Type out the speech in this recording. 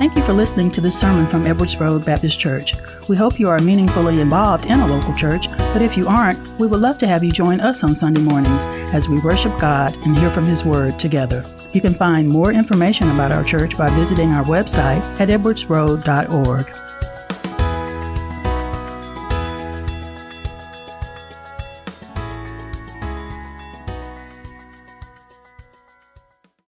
Thank you for listening to this sermon from Edwards Road Baptist Church. We hope you are meaningfully involved in a local church, but if you aren't, we would love to have you join us on Sunday mornings as we worship God and hear from His Word together. You can find more information about our church by visiting our website at edwardsroad.org.